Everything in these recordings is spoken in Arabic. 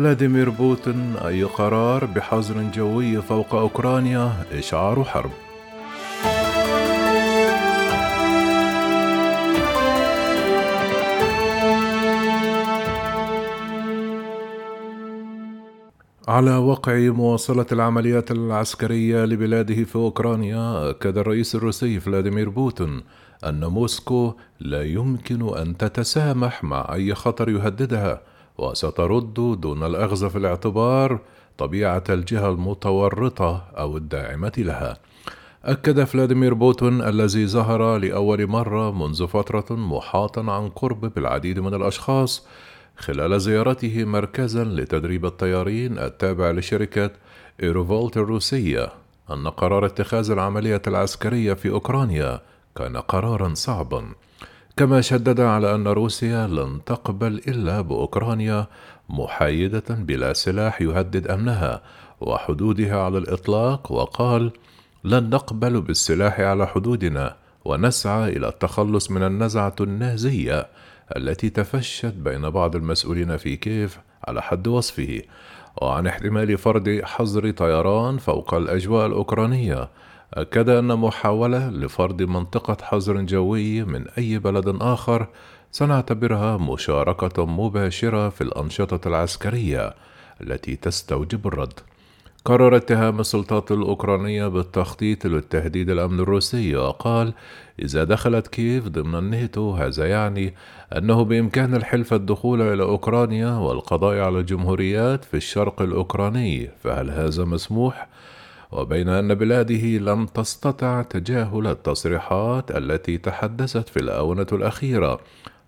فلاديمير بوتين أي قرار بحظر جوي فوق أوكرانيا إشعار حرب. على وقع مواصلة العمليات العسكرية لبلاده في أوكرانيا أكد الرئيس الروسي فلاديمير بوتين أن موسكو لا يمكن أن تتسامح مع أي خطر يهددها. وسترد دون الأخذ في الاعتبار طبيعة الجهة المتورطة أو الداعمة لها. أكد فلاديمير بوتين الذي ظهر لأول مرة منذ فترة محاطا عن قرب بالعديد من الأشخاص خلال زيارته مركزا لتدريب الطيارين التابع لشركة إيروفولت الروسية أن قرار اتخاذ العملية العسكرية في أوكرانيا كان قرارا صعبا كما شدد على أن روسيا لن تقبل إلا بأوكرانيا محايدة بلا سلاح يهدد أمنها وحدودها على الإطلاق وقال لن نقبل بالسلاح على حدودنا ونسعى إلى التخلص من النزعة النازية التي تفشت بين بعض المسؤولين في كيف على حد وصفه. وعن احتمال فرض حظر طيران فوق الأجواء الأوكرانية أكد أن محاولة لفرض منطقة حظر جوي من أي بلد آخر سنعتبرها مشاركة مباشرة في الأنشطة العسكرية التي تستوجب الرد. قرر اتهام السلطات الأوكرانية بالتخطيط للتهديد الأمن الروسي وقال إذا دخلت كييف ضمن الناتو هذا يعني أنه بإمكان الحلف الدخول إلى أوكرانيا والقضاء على الجمهوريات في الشرق الأوكراني فهل هذا مسموح؟ وبين أن بلاده لم تستطع تجاهل التصريحات التي تحدثت في الآونة الأخيرة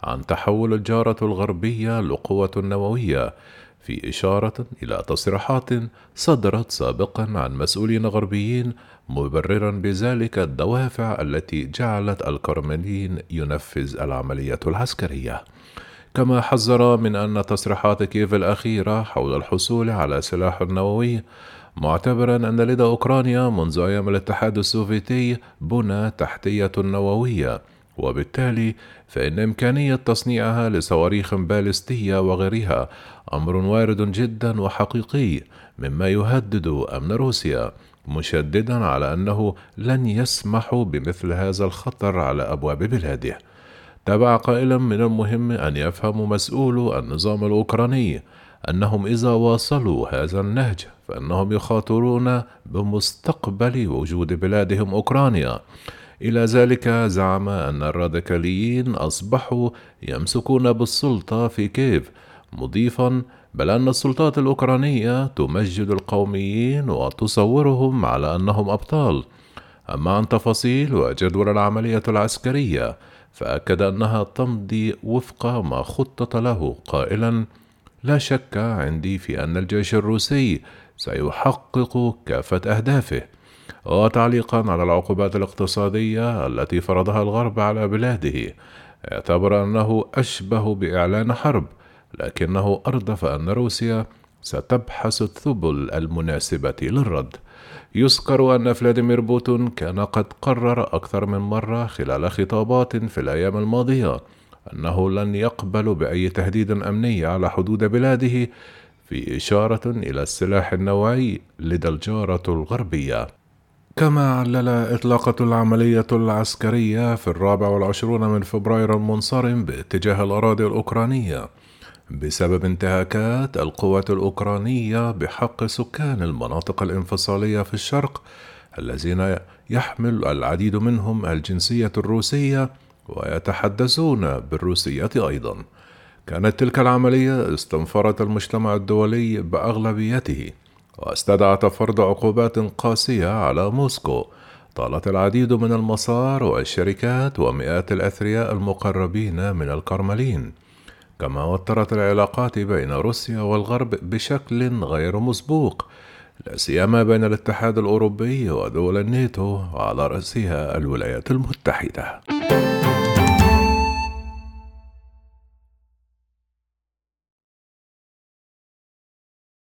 عن تحول الجارة الغربية لقوة نووية في إشارة إلى تصريحات صدرت سابقا عن مسؤولين غربيين مبررا بذلك الدوافع التي جعلت الكرملين ينفذ العملية العسكرية. كما حذر من أن تصريحات كييف الأخيرة حول الحصول على سلاح نووي معتبرا أن لدى أوكرانيا منذ أيام الاتحاد السوفيتي بنى تحتية نووية وبالتالي فإن إمكانية تصنيعها لصواريخ باليستية وغيرها أمر وارد جدا وحقيقي مما يهدد أمن روسيا مشددا على أنه لن يسمحوا بمثل هذا الخطر على أبواب بلاده. تابع قائلا من المهم أن يفهم مسؤولو النظام الأوكراني أنهم إذا واصلوا هذا النهج. فإنهم يخاطرون بمستقبل وجود بلادهم أوكرانيا. إلى ذلك زعم أن الراديكاليين أصبحوا يمسكون بالسلطة في كييف مضيفا بل أن السلطات الأوكرانية تمجد القوميين وتصورهم على أنهم أبطال. أما عن تفاصيل وجدول العملية العسكرية فأكد أنها تمضي وفق ما خطط له قائلا لا شك عندي في أن الجيش الروسي سيحقق كافة أهدافه. وتعليقا على العقوبات الاقتصادية التي فرضها الغرب على بلاده اعتبر أنه أشبه بإعلان حرب لكنه أردف أن روسيا ستبحث الثبل المناسبة للرد. يذكر أن فلاديمير بوتون كان قد قرر أكثر من مرة خلال خطابات في الأيام الماضية أنه لن يقبل بأي تهديد أمني على حدود بلاده في إشارة إلى السلاح النووي لدى الجارة الغربية. كما علل إطلاقة العملية العسكرية في الرابع والعشرون من فبراير المنصرم باتجاه الأراضي الأوكرانية. بسبب انتهاكات القوات الأوكرانية بحق سكان المناطق الانفصالية في الشرق الذين يحمل العديد منهم الجنسية الروسية ويتحدثون بالروسية أيضا. كانت تلك العملية استنفرت المجتمع الدولي بأغلبيته واستدعت فرض عقوبات قاسية على موسكو. طالت العديد من المسار والشركات ومئات الأثرياء المقربين من الكرملين. كما وترت العلاقات بين روسيا والغرب بشكل غير مسبوق لا سيما بين الاتحاد الأوروبي ودول الناتو وعلى رأسها الولايات المتحدة.